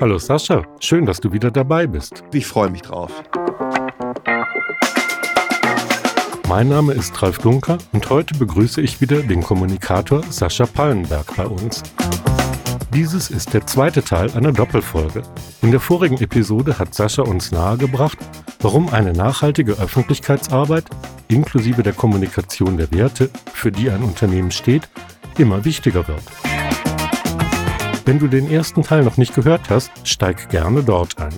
Hallo Sascha, schön, dass du wieder dabei bist. Ich freue mich drauf. Mein Name ist Ralf Dunker und heute begrüße ich wieder den Kommunikator Sascha Pallenberg bei uns. Dieses ist der zweite Teil einer Doppelfolge. In der vorigen Episode hat Sascha uns nahegebracht, warum eine nachhaltige Öffentlichkeitsarbeit inklusive der Kommunikation der Werte, für die ein Unternehmen steht, immer wichtiger wird. Wenn du den ersten Teil noch nicht gehört hast, steig gerne dort ein.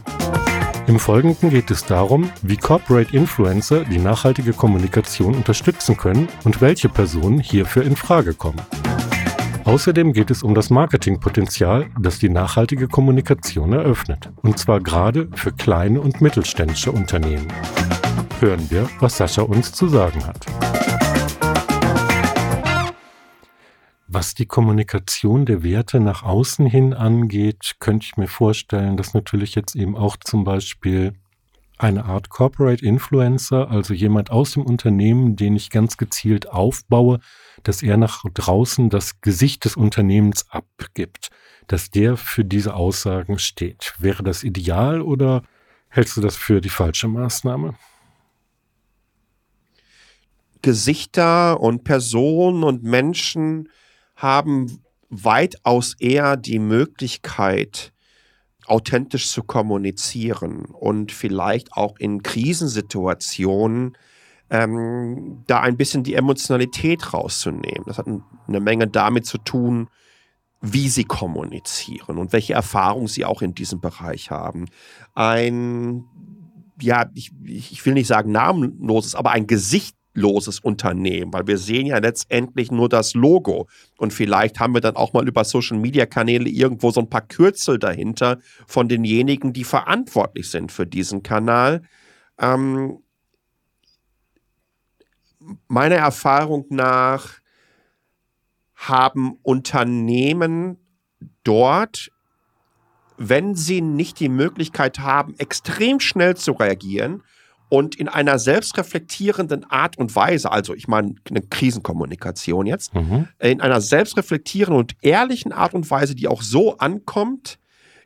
Im Folgenden geht es darum, wie Corporate Influencer die nachhaltige Kommunikation unterstützen können und welche Personen hierfür in Frage kommen. Außerdem geht es um das Marketingpotenzial, das die nachhaltige Kommunikation eröffnet. Und zwar gerade für kleine und mittelständische Unternehmen. Hören wir, was Sascha uns zu sagen hat. Was die Kommunikation der Werte nach außen hin angeht, könnte ich mir vorstellen, dass natürlich jetzt eben auch zum Beispiel eine Art Corporate Influencer, also jemand aus dem Unternehmen, den ich ganz gezielt aufbaue, dass er nach draußen das Gesicht des Unternehmens abgibt, dass der für diese Aussagen steht. Wäre das ideal oder hältst du das für die falsche Maßnahme? Gesichter und Personen und Menschen haben weitaus eher die Möglichkeit, authentisch zu kommunizieren und vielleicht auch in Krisensituationen ähm, da ein bisschen die Emotionalität rauszunehmen. Das hat eine Menge damit zu tun, wie sie kommunizieren und welche Erfahrungen sie auch in diesem Bereich haben. Ein, ja, ich, ich will nicht sagen namenloses, aber ein gesichtloses Unternehmen, weil wir sehen ja letztendlich nur das Logo und vielleicht haben wir dann auch mal über Social Media Kanäle irgendwo so ein paar Kürzel dahinter von denjenigen, die verantwortlich sind für diesen Kanal. Ähm, meiner Erfahrung nach haben Unternehmen dort, wenn sie nicht die Möglichkeit haben, extrem schnell zu reagieren und in einer selbstreflektierenden Art und Weise, also ich meine eine Krisenkommunikation jetzt, mhm. in einer selbstreflektierenden und ehrlichen Art und Weise, die auch so ankommt,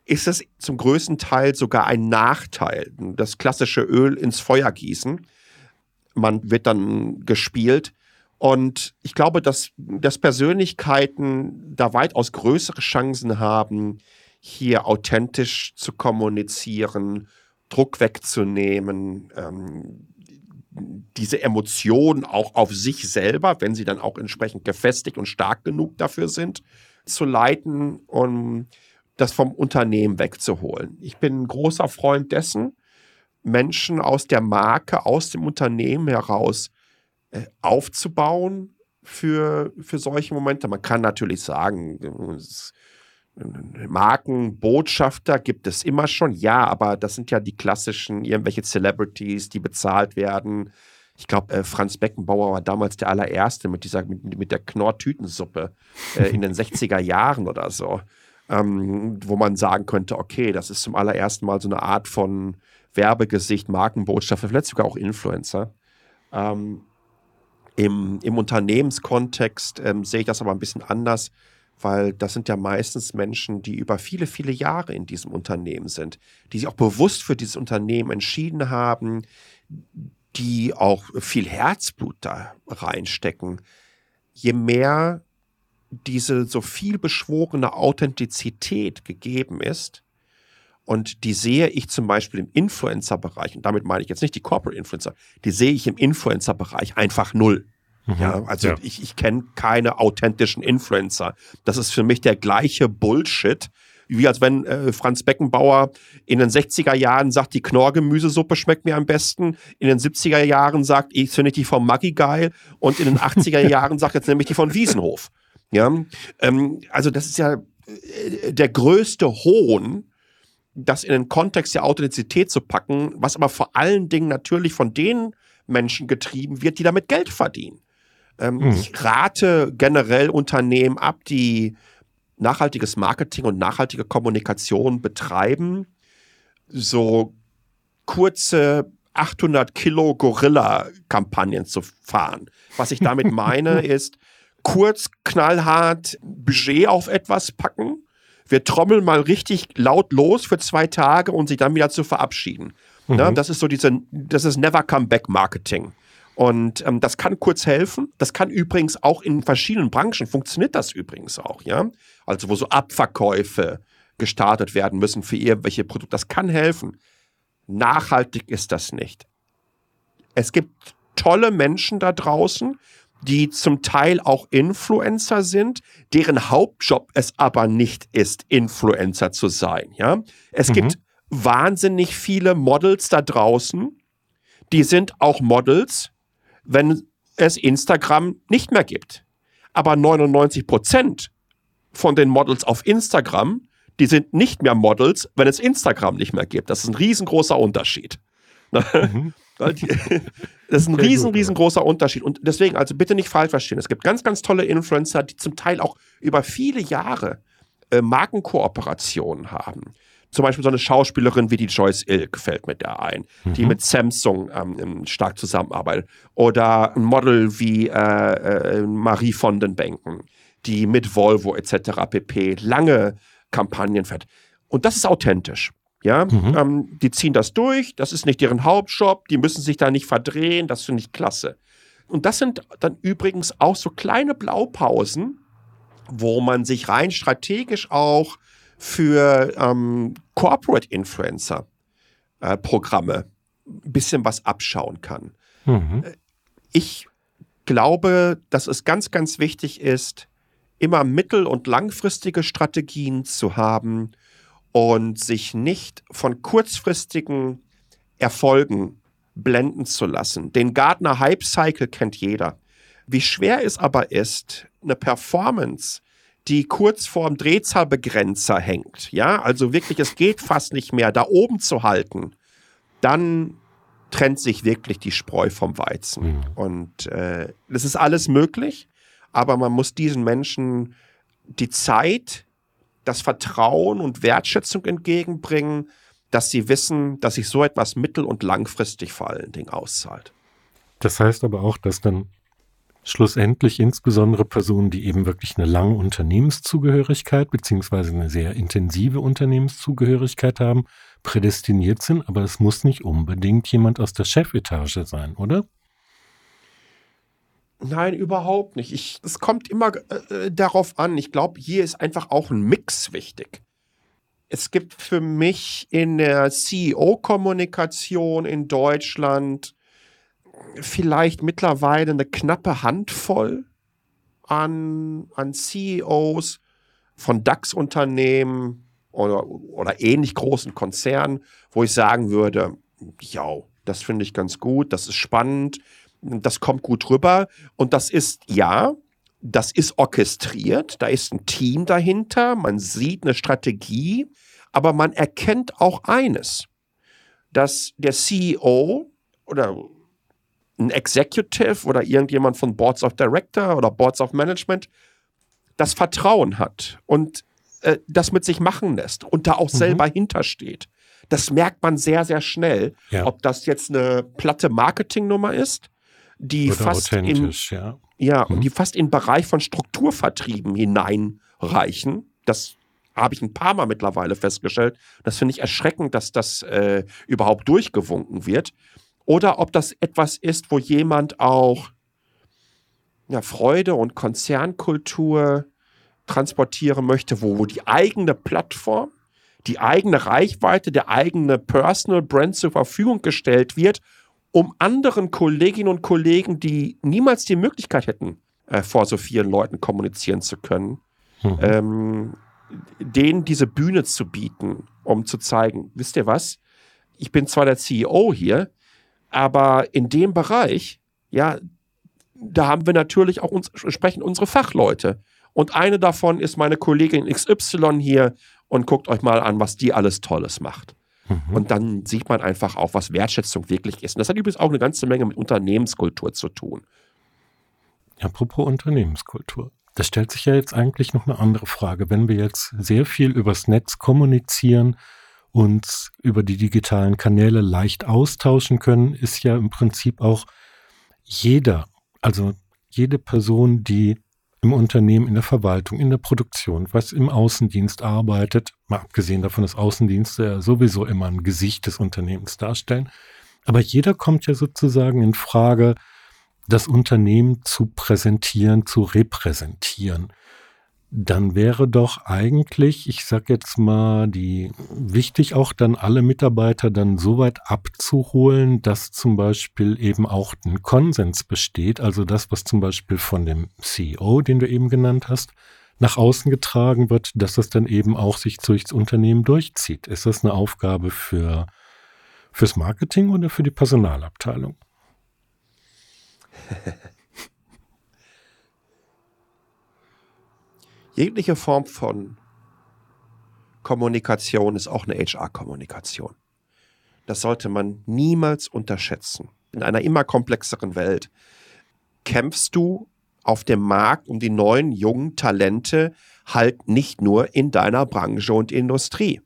ist es zum größten Teil sogar ein Nachteil. Das klassische Öl ins Feuer gießen man wird dann gespielt. Und ich glaube, dass, dass Persönlichkeiten da weitaus größere Chancen haben, hier authentisch zu kommunizieren, Druck wegzunehmen, ähm, diese Emotionen auch auf sich selber, wenn sie dann auch entsprechend gefestigt und stark genug dafür sind, zu leiten und das vom Unternehmen wegzuholen. Ich bin ein großer Freund dessen, Menschen aus der Marke, aus dem Unternehmen heraus äh, aufzubauen für, für solche Momente. Man kann natürlich sagen, Markenbotschafter gibt es immer schon, ja, aber das sind ja die klassischen irgendwelche Celebrities, die bezahlt werden. Ich glaube, äh, Franz Beckenbauer war damals der allererste mit dieser, mit, mit der Knorr-Tütensuppe äh, in den 60er Jahren oder so. Ähm, wo man sagen könnte, okay, das ist zum allerersten Mal so eine Art von Werbegesicht, Markenbotschafter, vielleicht sogar auch Influencer. Ähm, im, Im Unternehmenskontext ähm, sehe ich das aber ein bisschen anders, weil das sind ja meistens Menschen, die über viele, viele Jahre in diesem Unternehmen sind, die sich auch bewusst für dieses Unternehmen entschieden haben, die auch viel Herzblut da reinstecken. Je mehr diese so viel beschworene Authentizität gegeben ist, und die sehe ich zum Beispiel im Influencer-Bereich, und damit meine ich jetzt nicht die Corporate Influencer, die sehe ich im Influencer-Bereich einfach null. Mhm. Ja, also ja. ich, ich kenne keine authentischen Influencer. Das ist für mich der gleiche Bullshit, wie als wenn äh, Franz Beckenbauer in den 60er Jahren sagt, die Knorrgemüsesuppe schmeckt mir am besten, in den 70er Jahren sagt, ich finde die von Maggi geil und in den 80er Jahren sagt jetzt nämlich die von Wiesenhof. Ja, ähm, also das ist ja äh, der größte Hohn, das in den Kontext der Authentizität zu packen, was aber vor allen Dingen natürlich von den Menschen getrieben wird, die damit Geld verdienen. Ähm, mhm. Ich rate generell Unternehmen ab, die nachhaltiges Marketing und nachhaltige Kommunikation betreiben, so kurze 800 Kilo Gorilla-Kampagnen zu fahren. Was ich damit meine, ist kurz, knallhart Budget auf etwas packen, wir trommeln mal richtig laut los für zwei Tage und sich dann wieder zu verabschieden. Mhm. Ne? Das ist so diese, das ist Never Come Back Marketing. Und ähm, das kann kurz helfen. Das kann übrigens auch in verschiedenen Branchen funktioniert das übrigens auch, ja. Also wo so Abverkäufe gestartet werden müssen für irgendwelche Produkte. Das kann helfen. Nachhaltig ist das nicht. Es gibt tolle Menschen da draußen, die zum Teil auch Influencer sind, deren Hauptjob es aber nicht ist, Influencer zu sein. Ja? Es mhm. gibt wahnsinnig viele Models da draußen, die sind auch Models, wenn es Instagram nicht mehr gibt. Aber 99 Prozent von den Models auf Instagram, die sind nicht mehr Models, wenn es Instagram nicht mehr gibt. Das ist ein riesengroßer Unterschied. Mhm. das ist ein riesen, riesengroßer Unterschied. Und deswegen, also bitte nicht falsch verstehen. Es gibt ganz, ganz tolle Influencer, die zum Teil auch über viele Jahre äh, Markenkooperationen haben. Zum Beispiel so eine Schauspielerin wie die Joyce Ilk fällt mit der ein, mhm. die mit Samsung ähm, stark zusammenarbeitet. Oder ein Model wie äh, äh, Marie von den Benken, die mit Volvo etc. pp. lange Kampagnen fährt. Und das ist authentisch. Ja, mhm. ähm, die ziehen das durch, das ist nicht deren Hauptjob, die müssen sich da nicht verdrehen, das finde ich klasse. Und das sind dann übrigens auch so kleine Blaupausen, wo man sich rein strategisch auch für ähm, Corporate Influencer äh, Programme ein bisschen was abschauen kann. Mhm. Äh, ich glaube, dass es ganz, ganz wichtig ist, immer mittel- und langfristige Strategien zu haben und sich nicht von kurzfristigen Erfolgen blenden zu lassen. Den Gartner Hype Cycle kennt jeder. Wie schwer es aber ist, eine Performance die kurz vorm Drehzahlbegrenzer hängt, ja, also wirklich, es geht fast nicht mehr, da oben zu halten, dann trennt sich wirklich die Spreu vom Weizen. Mhm. Und äh, das ist alles möglich, aber man muss diesen Menschen die Zeit, das Vertrauen und Wertschätzung entgegenbringen, dass sie wissen, dass sich so etwas mittel- und langfristig vor allen Dingen auszahlt. Das heißt aber auch, dass dann schlussendlich insbesondere Personen, die eben wirklich eine lange Unternehmenszugehörigkeit beziehungsweise eine sehr intensive Unternehmenszugehörigkeit haben, prädestiniert sind, aber es muss nicht unbedingt jemand aus der Chefetage sein, oder? Nein, überhaupt nicht. Ich, es kommt immer äh, darauf an. Ich glaube, hier ist einfach auch ein Mix wichtig. Es gibt für mich in der CEO-Kommunikation in Deutschland vielleicht mittlerweile eine knappe Handvoll an, an CEOs von DAX-Unternehmen oder, oder ähnlich großen Konzernen, wo ich sagen würde, ja, das finde ich ganz gut, das ist spannend, das kommt gut rüber. Und das ist, ja, das ist orchestriert, da ist ein Team dahinter, man sieht eine Strategie, aber man erkennt auch eines, dass der CEO oder ein Executive oder irgendjemand von Boards of Director oder Boards of Management das Vertrauen hat und äh, das mit sich machen lässt und da auch mhm. selber hintersteht. Das merkt man sehr, sehr schnell, ja. ob das jetzt eine platte Marketingnummer ist, die Oder fast in, ja, ja mhm. die fast in den Bereich von Strukturvertrieben hineinreichen. Das habe ich ein paar Mal mittlerweile festgestellt. Das finde ich erschreckend, dass das äh, überhaupt durchgewunken wird oder ob das etwas ist, wo jemand auch ja, Freude und Konzernkultur transportieren möchte, wo, wo die eigene Plattform, die eigene Reichweite, der eigene Personal Brand zur Verfügung gestellt wird, um anderen Kolleginnen und Kollegen, die niemals die Möglichkeit hätten, äh, vor so vielen Leuten kommunizieren zu können, mhm. ähm, denen diese Bühne zu bieten, um zu zeigen, wisst ihr was? Ich bin zwar der CEO hier, aber in dem Bereich, ja, da haben wir natürlich auch uns, entsprechend unsere Fachleute. Und eine davon ist meine Kollegin XY hier und guckt euch mal an, was die alles Tolles macht. Mhm. Und dann sieht man einfach auch, was Wertschätzung wirklich ist. Und das hat übrigens auch eine ganze Menge mit Unternehmenskultur zu tun. Apropos Unternehmenskultur. Da stellt sich ja jetzt eigentlich noch eine andere Frage. Wenn wir jetzt sehr viel übers Netz kommunizieren, uns über die digitalen Kanäle leicht austauschen können, ist ja im Prinzip auch jeder, also jede Person, die im Unternehmen, in der Verwaltung, in der Produktion, was im Außendienst arbeitet, mal abgesehen davon, dass Außendienste ja sowieso immer ein Gesicht des Unternehmens darstellen. Aber jeder kommt ja sozusagen in Frage, das Unternehmen zu präsentieren, zu repräsentieren dann wäre doch eigentlich, ich sag jetzt mal, die wichtig auch dann alle Mitarbeiter dann so weit abzuholen, dass zum Beispiel eben auch ein Konsens besteht, also das, was zum Beispiel von dem CEO, den du eben genannt hast, nach außen getragen wird, dass das dann eben auch sich durchs Unternehmen durchzieht. Ist das eine Aufgabe für fürs Marketing oder für die Personalabteilung? Jegliche Form von Kommunikation ist auch eine HR-Kommunikation. Das sollte man niemals unterschätzen. In einer immer komplexeren Welt kämpfst du auf dem Markt um die neuen jungen Talente halt nicht nur in deiner Branche und Industrie.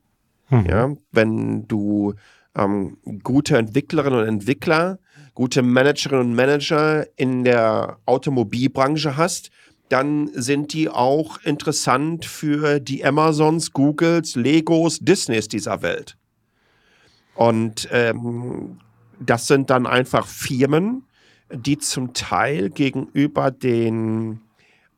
Mhm. Ja, wenn du ähm, gute Entwicklerinnen und Entwickler, gute Managerinnen und Manager in der Automobilbranche hast, dann sind die auch interessant für die Amazons, Googles, Legos, Disneys dieser Welt. Und ähm, das sind dann einfach Firmen, die zum Teil gegenüber den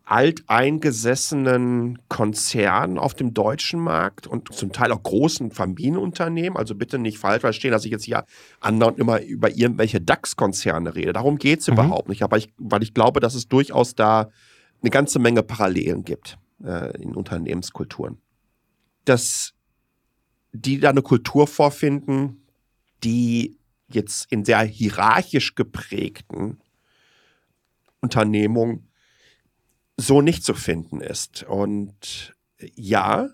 alteingesessenen Konzernen auf dem deutschen Markt und zum Teil auch großen Familienunternehmen, also bitte nicht falsch verstehen, dass ich jetzt hier andauernd immer über irgendwelche DAX-Konzerne rede. Darum geht es mhm. überhaupt nicht. Aber ich, weil ich glaube, dass es durchaus da eine ganze Menge Parallelen gibt äh, in Unternehmenskulturen. Dass die da eine Kultur vorfinden, die jetzt in sehr hierarchisch geprägten Unternehmungen so nicht zu finden ist. Und ja,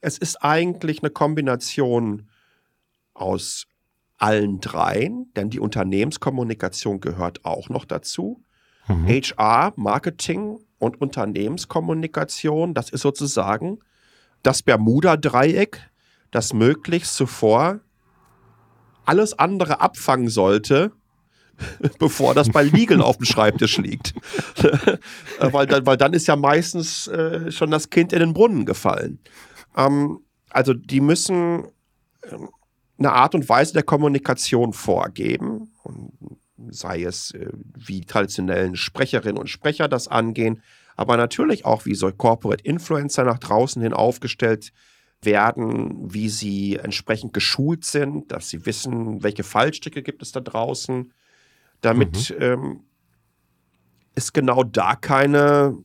es ist eigentlich eine Kombination aus allen dreien, denn die Unternehmenskommunikation gehört auch noch dazu. Mhm. HR, Marketing und Unternehmenskommunikation, das ist sozusagen das Bermuda-Dreieck, das möglichst zuvor alles andere abfangen sollte, bevor das bei Legal auf dem Schreibtisch liegt. weil, dann, weil dann ist ja meistens äh, schon das Kind in den Brunnen gefallen. Ähm, also die müssen ähm, eine Art und Weise der Kommunikation vorgeben. Und sei es äh, wie traditionellen Sprecherinnen und Sprecher das angehen, aber natürlich auch wie so Corporate Influencer nach draußen hin aufgestellt werden, wie sie entsprechend geschult sind, dass sie wissen, welche Fallstricke gibt es da draußen, damit mhm. ähm, es genau da keine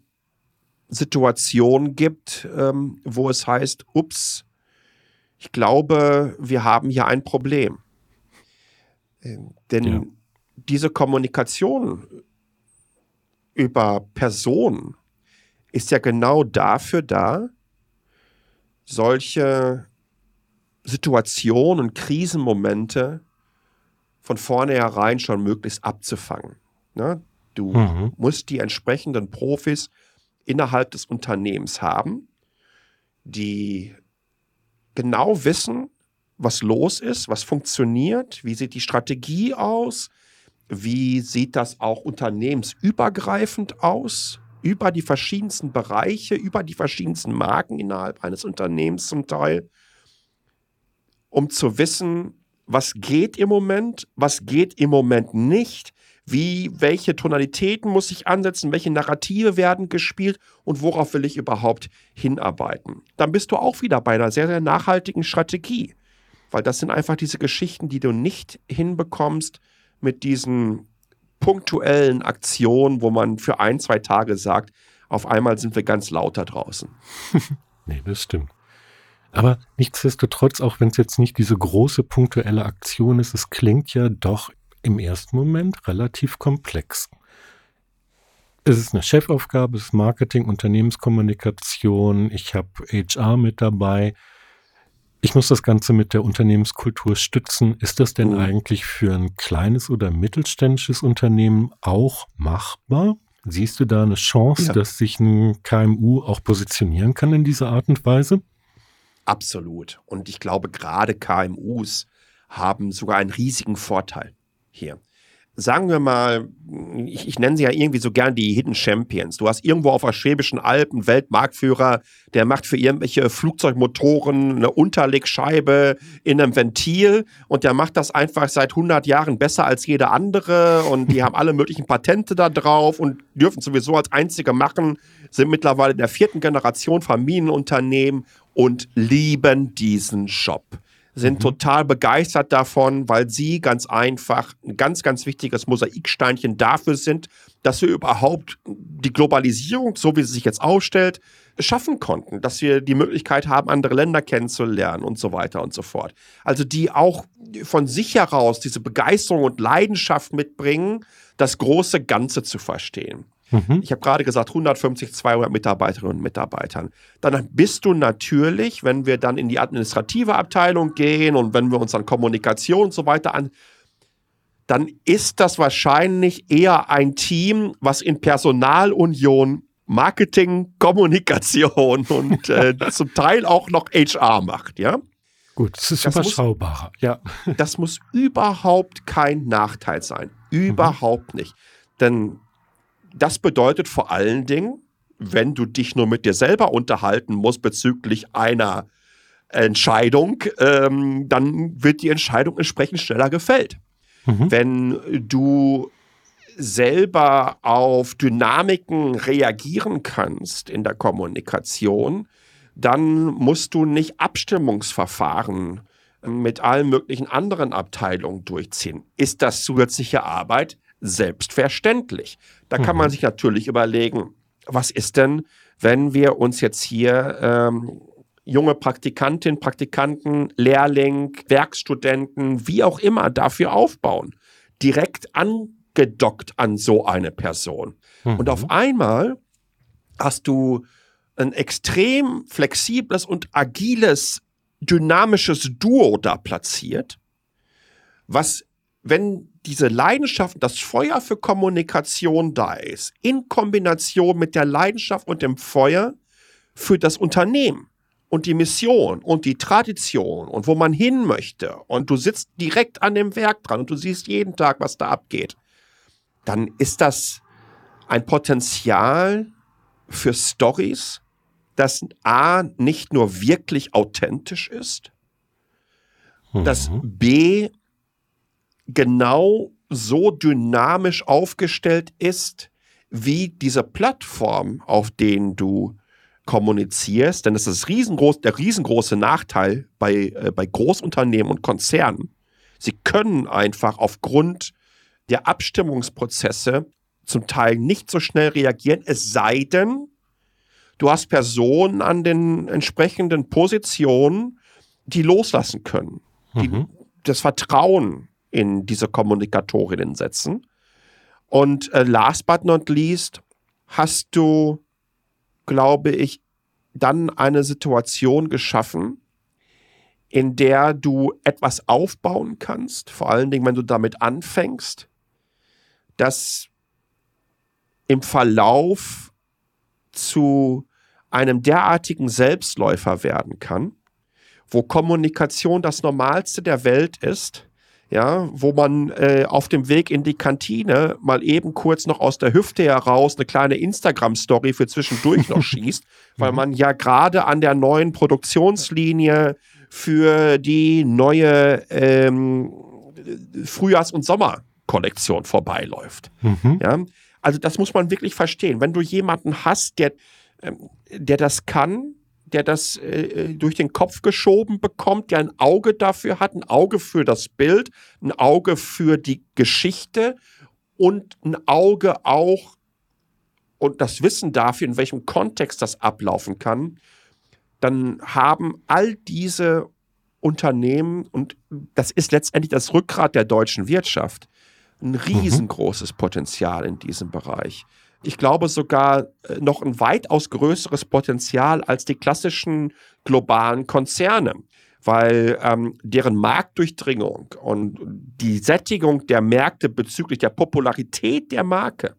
Situation gibt, ähm, wo es heißt, ups, ich glaube, wir haben hier ein Problem. Ähm, denn ja diese Kommunikation über Personen ist ja genau dafür da, solche Situationen und Krisenmomente von vornherein schon möglichst abzufangen. Ne? Du mhm. musst die entsprechenden Profis innerhalb des Unternehmens haben, die genau wissen, was los ist, was funktioniert, wie sieht die Strategie aus, wie sieht das auch unternehmensübergreifend aus? Über die verschiedensten Bereiche, über die verschiedensten Marken innerhalb eines Unternehmens zum Teil, um zu wissen, was geht im Moment, was geht im Moment nicht, wie, welche Tonalitäten muss ich ansetzen, welche Narrative werden gespielt und worauf will ich überhaupt hinarbeiten. Dann bist du auch wieder bei einer sehr, sehr nachhaltigen Strategie, weil das sind einfach diese Geschichten, die du nicht hinbekommst, mit diesen punktuellen Aktionen, wo man für ein, zwei Tage sagt, auf einmal sind wir ganz lauter draußen. nee, das stimmt. Aber nichtsdestotrotz, auch wenn es jetzt nicht diese große punktuelle Aktion ist, es klingt ja doch im ersten Moment relativ komplex. Es ist eine Chefaufgabe, es ist Marketing, Unternehmenskommunikation, ich habe HR mit dabei ich muss das Ganze mit der Unternehmenskultur stützen. Ist das denn mhm. eigentlich für ein kleines oder mittelständisches Unternehmen auch machbar? Siehst du da eine Chance, ja. dass sich ein KMU auch positionieren kann in dieser Art und Weise? Absolut. Und ich glaube, gerade KMUs haben sogar einen riesigen Vorteil hier. Sagen wir mal, ich, ich, nenne sie ja irgendwie so gern die Hidden Champions. Du hast irgendwo auf der Schwäbischen Alpen Weltmarktführer, der macht für irgendwelche Flugzeugmotoren eine Unterlegscheibe in einem Ventil und der macht das einfach seit 100 Jahren besser als jeder andere und die haben alle möglichen Patente da drauf und dürfen sowieso als einzige machen, sind mittlerweile in der vierten Generation Familienunternehmen und lieben diesen Job sind mhm. total begeistert davon, weil sie ganz einfach ein ganz, ganz wichtiges Mosaiksteinchen dafür sind, dass wir überhaupt die Globalisierung, so wie sie sich jetzt aufstellt, schaffen konnten, dass wir die Möglichkeit haben, andere Länder kennenzulernen und so weiter und so fort. Also die auch von sich heraus diese Begeisterung und Leidenschaft mitbringen, das große Ganze zu verstehen. Mhm. Ich habe gerade gesagt, 150, 200 Mitarbeiterinnen und Mitarbeitern. Dann bist du natürlich, wenn wir dann in die administrative Abteilung gehen und wenn wir uns dann Kommunikation und so weiter an, dann ist das wahrscheinlich eher ein Team, was in Personalunion Marketing, Kommunikation und äh, zum Teil auch noch HR macht, ja? Gut, das ist das überschaubarer, muss, ja. Das muss überhaupt kein Nachteil sein. Überhaupt mhm. nicht. Denn das bedeutet vor allen Dingen, wenn du dich nur mit dir selber unterhalten musst bezüglich einer Entscheidung, ähm, dann wird die Entscheidung entsprechend schneller gefällt. Mhm. Wenn du selber auf Dynamiken reagieren kannst in der Kommunikation, dann musst du nicht Abstimmungsverfahren mit allen möglichen anderen Abteilungen durchziehen. Ist das zusätzliche Arbeit? Selbstverständlich. Da kann mhm. man sich natürlich überlegen, was ist denn, wenn wir uns jetzt hier ähm, junge Praktikantin, Praktikanten, Lehrling, Werkstudenten, wie auch immer dafür aufbauen, direkt angedockt an so eine Person. Mhm. Und auf einmal hast du ein extrem flexibles und agiles, dynamisches Duo da platziert, was, wenn diese Leidenschaft, das Feuer für Kommunikation da ist, in Kombination mit der Leidenschaft und dem Feuer für das Unternehmen und die Mission und die Tradition und wo man hin möchte und du sitzt direkt an dem Werk dran und du siehst jeden Tag, was da abgeht, dann ist das ein Potenzial für Stories, das A nicht nur wirklich authentisch ist, mhm. das B genau so dynamisch aufgestellt ist, wie diese Plattform, auf denen du kommunizierst. Denn das ist riesengroß, der riesengroße Nachteil bei, äh, bei Großunternehmen und Konzernen. Sie können einfach aufgrund der Abstimmungsprozesse zum Teil nicht so schnell reagieren, es sei denn, du hast Personen an den entsprechenden Positionen, die loslassen können, die mhm. das Vertrauen in diese Kommunikatorinnen setzen. Und äh, last but not least hast du, glaube ich, dann eine Situation geschaffen, in der du etwas aufbauen kannst, vor allen Dingen, wenn du damit anfängst, das im Verlauf zu einem derartigen Selbstläufer werden kann, wo Kommunikation das Normalste der Welt ist ja, wo man äh, auf dem Weg in die Kantine mal eben kurz noch aus der Hüfte heraus eine kleine Instagram-Story für zwischendurch noch schießt, weil mhm. man ja gerade an der neuen Produktionslinie für die neue ähm, Frühjahrs- und Sommerkollektion vorbeiläuft. Mhm. Ja, also das muss man wirklich verstehen. Wenn du jemanden hast, der, ähm, der das kann, der das äh, äh, durch den Kopf geschoben bekommt, der ein Auge dafür hat, ein Auge für das Bild, ein Auge für die Geschichte und ein Auge auch und das Wissen dafür, in welchem Kontext das ablaufen kann, dann haben all diese Unternehmen, und das ist letztendlich das Rückgrat der deutschen Wirtschaft, ein mhm. riesengroßes. Potenzial in diesem Bereich ich glaube sogar äh, noch ein weitaus größeres Potenzial als die klassischen globalen Konzerne, weil ähm, deren Marktdurchdringung und die Sättigung der Märkte bezüglich der Popularität der Marke,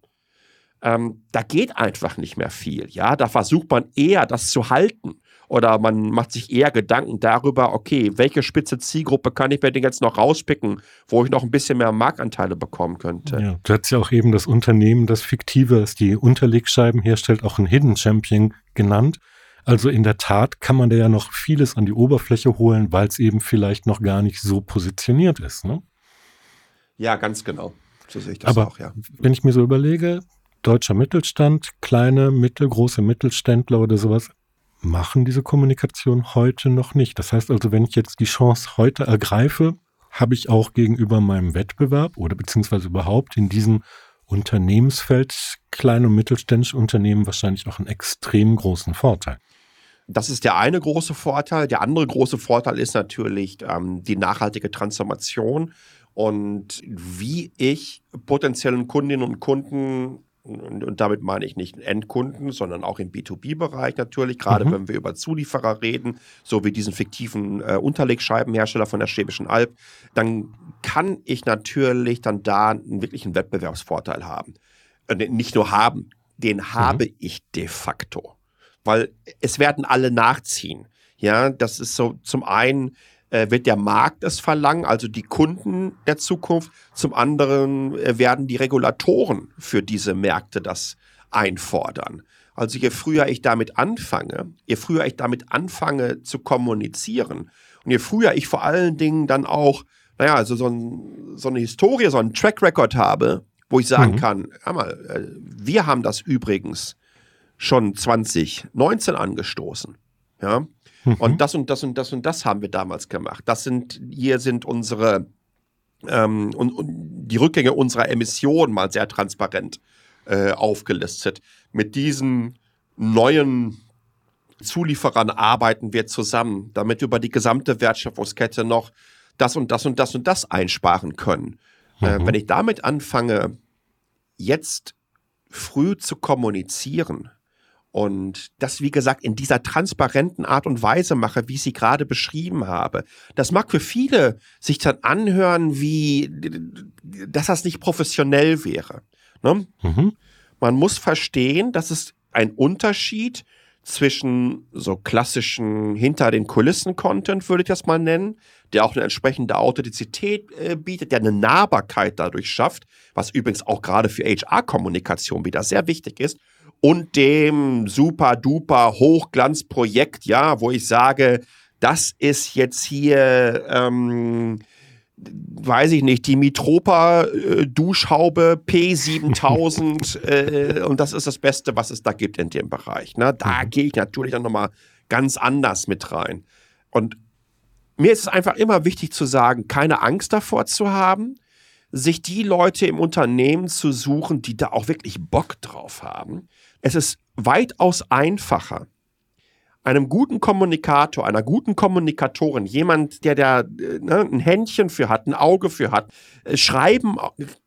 ähm, da geht einfach nicht mehr viel. Ja, da versucht man eher, das zu halten Oder man macht sich eher Gedanken darüber, okay, welche spitze Zielgruppe kann ich mir denn jetzt noch rauspicken, wo ich noch ein bisschen mehr Marktanteile bekommen könnte. Ja, du hast ja auch eben das Unternehmen, das fiktive, das die Unterlegscheiben herstellt, auch ein Hidden Champion genannt. Also in der Tat kann man da ja noch vieles an die Oberfläche holen, weil es eben vielleicht noch gar nicht so positioniert ist. Ne? Ja, ganz genau. So sehe ich das Aber auch, ja. Wenn ich mir so überlege, deutscher Mittelstand, kleine, mittelgroße Mittelständler oder sowas, machen diese Kommunikation heute noch nicht. Das heißt also, wenn ich jetzt die Chance heute ergreife, habe ich auch gegenüber meinem Wettbewerb oder beziehungsweise überhaupt in diesem Unternehmensfeld kleine und mittelständische Unternehmen wahrscheinlich auch einen extrem großen Vorteil. Das ist der eine große Vorteil. Der andere große Vorteil ist natürlich ähm, die nachhaltige Transformation und wie ich potenziellen Kundinnen und Kunden und, damit meine ich nicht Endkunden, sondern auch im B2B-Bereich natürlich, gerade mhm. wenn wir über Zulieferer reden, so wie diesen fiktiven äh, Unterlegscheibenhersteller von der Schwäbischen Alb, dann kann ich natürlich dann da einen wirklichen Wettbewerbsvorteil haben. Äh, nicht nur haben, den mhm. habe ich de facto. Weil es werden alle nachziehen. Ja, das ist so zum einen äh, wird der Markt es verlangen, also die Kunden der Zukunft. Zum anderen äh, werden die Regulatoren für diese Märkte das einfordern. Also je früher ich damit anfange, je früher ich damit anfange zu kommunizieren und je früher ich vor allen Dingen dann auch, naja, also so, ein, so eine Historie, so einen Track Record habe, wo ich sagen mhm. kann, hör mal, äh, wir haben das übrigens schon 2019 angestoßen. Ja, Mhm. Und das und das und das und das haben wir damals gemacht. Das sind, hier sind unsere, ähm, und, und die Rückgänge unserer Emissionen mal sehr transparent äh, aufgelistet. Mit diesen neuen Zulieferern arbeiten wir zusammen, damit wir über die gesamte Wertschöpfungskette noch das und das und das und das einsparen können. Äh, mhm. Äh, wenn ich damit anfange, jetzt früh zu kommunizieren, und das, wie gesagt, in dieser transparenten Art und Weise mache, wie ich sie gerade beschrieben habe. Das mag für viele sich dann anhören, wie, dass das nicht professionell wäre. Ne? Mhm. Man muss verstehen, dass es ein Unterschied zwischen so klassischen hinter den Kulissen Content, würde ich das mal nennen, der auch eine entsprechende Authentizität äh, bietet, der eine Nahbarkeit dadurch schafft, was übrigens auch gerade für HR-Kommunikation wieder sehr wichtig ist, und dem super duper Hochglanzprojekt, ja, wo ich sage, das ist jetzt hier, ähm, weiß ich nicht, die Mitropa äh, Duschhaube P7000 äh, und das ist das Beste, was es da gibt in dem Bereich. Ne? Da mhm. gehe ich natürlich dann nochmal ganz anders mit rein. Und mir ist es einfach immer wichtig zu sagen, keine Angst davor zu haben, sich die Leute im Unternehmen zu suchen, die da auch wirklich Bock drauf haben es ist weitaus einfacher, einem guten Kommunikator, einer guten Kommunikatorin, jemand, der da ne, ein Händchen für hat, ein Auge für hat, äh, schreiben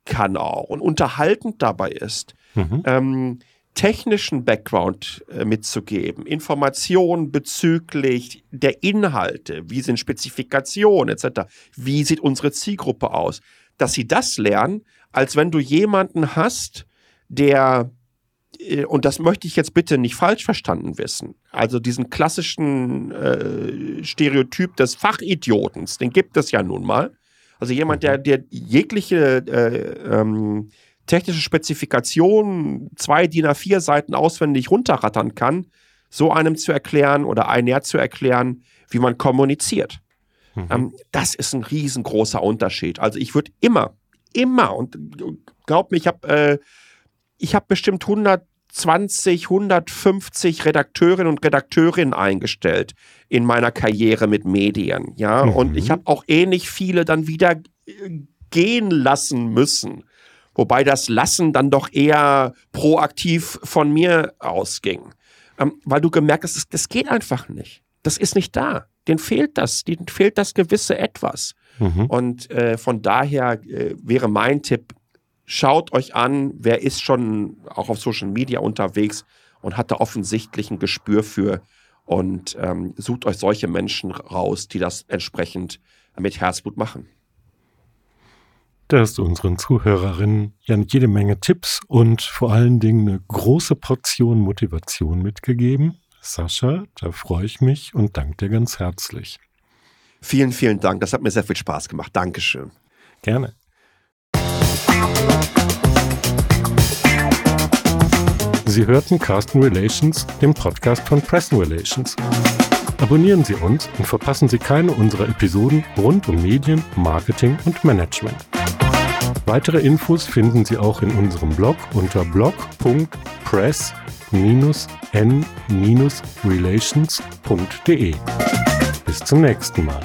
kann auch und unterhaltend dabei ist, mhm. ähm, technischen Background äh, mitzugeben, Informationen bezüglich der Inhalte, wie sind Spezifikationen etc., wie sieht unsere Zielgruppe aus, dass sie das lernen, als wenn du jemanden hast, der und das möchte ich jetzt bitte nicht falsch verstanden wissen, also diesen klassischen äh, Stereotyp des Fachidiotens, den gibt es ja nun mal. Also jemand, der, der jegliche äh, ähm, technische Spezifikation zwei DIN A4 Seiten auswendig runterrattern kann, so einem zu erklären oder einer zu erklären, wie man kommuniziert. Mhm. Ähm, das ist ein riesengroßer Unterschied. Also ich würde immer, immer, und glaub mir, ich habe äh, ich habe bestimmt 120, 150 Redakteurinnen und Redakteurinnen eingestellt in meiner Karriere mit Medien, ja, mhm. und ich habe auch ähnlich viele dann wieder äh, gehen lassen müssen. Wobei das Lassen dann doch eher proaktiv von mir ausging. Ähm, weil du gemerkt hast, das, das geht einfach nicht. Das ist nicht da. Den fehlt das, denen fehlt das gewisse Etwas. Mhm. Und äh, von daher äh, wäre mein Tipp, Schaut euch an, wer ist schon auch auf Social Media unterwegs und hat da offensichtlich ein Gespür für und ähm, sucht euch solche Menschen raus, die das entsprechend mit Herzblut machen. Da hast du unseren Zuhörerinnen ja jede Menge Tipps und vor allen Dingen eine große Portion Motivation mitgegeben. Sascha, da freue ich mich und danke dir ganz herzlich. Vielen, vielen Dank. Das hat mir sehr viel Spaß gemacht. Dankeschön. Gerne. Sie hörten Carsten Relations, den Podcast von Preston Relations. Abonnieren Sie uns und verpassen Sie keine unserer Episoden rund um Medien, Marketing und Management. Weitere Infos finden Sie auch in unserem Blog unter blog.press-n-relations.de. Bis zum nächsten Mal.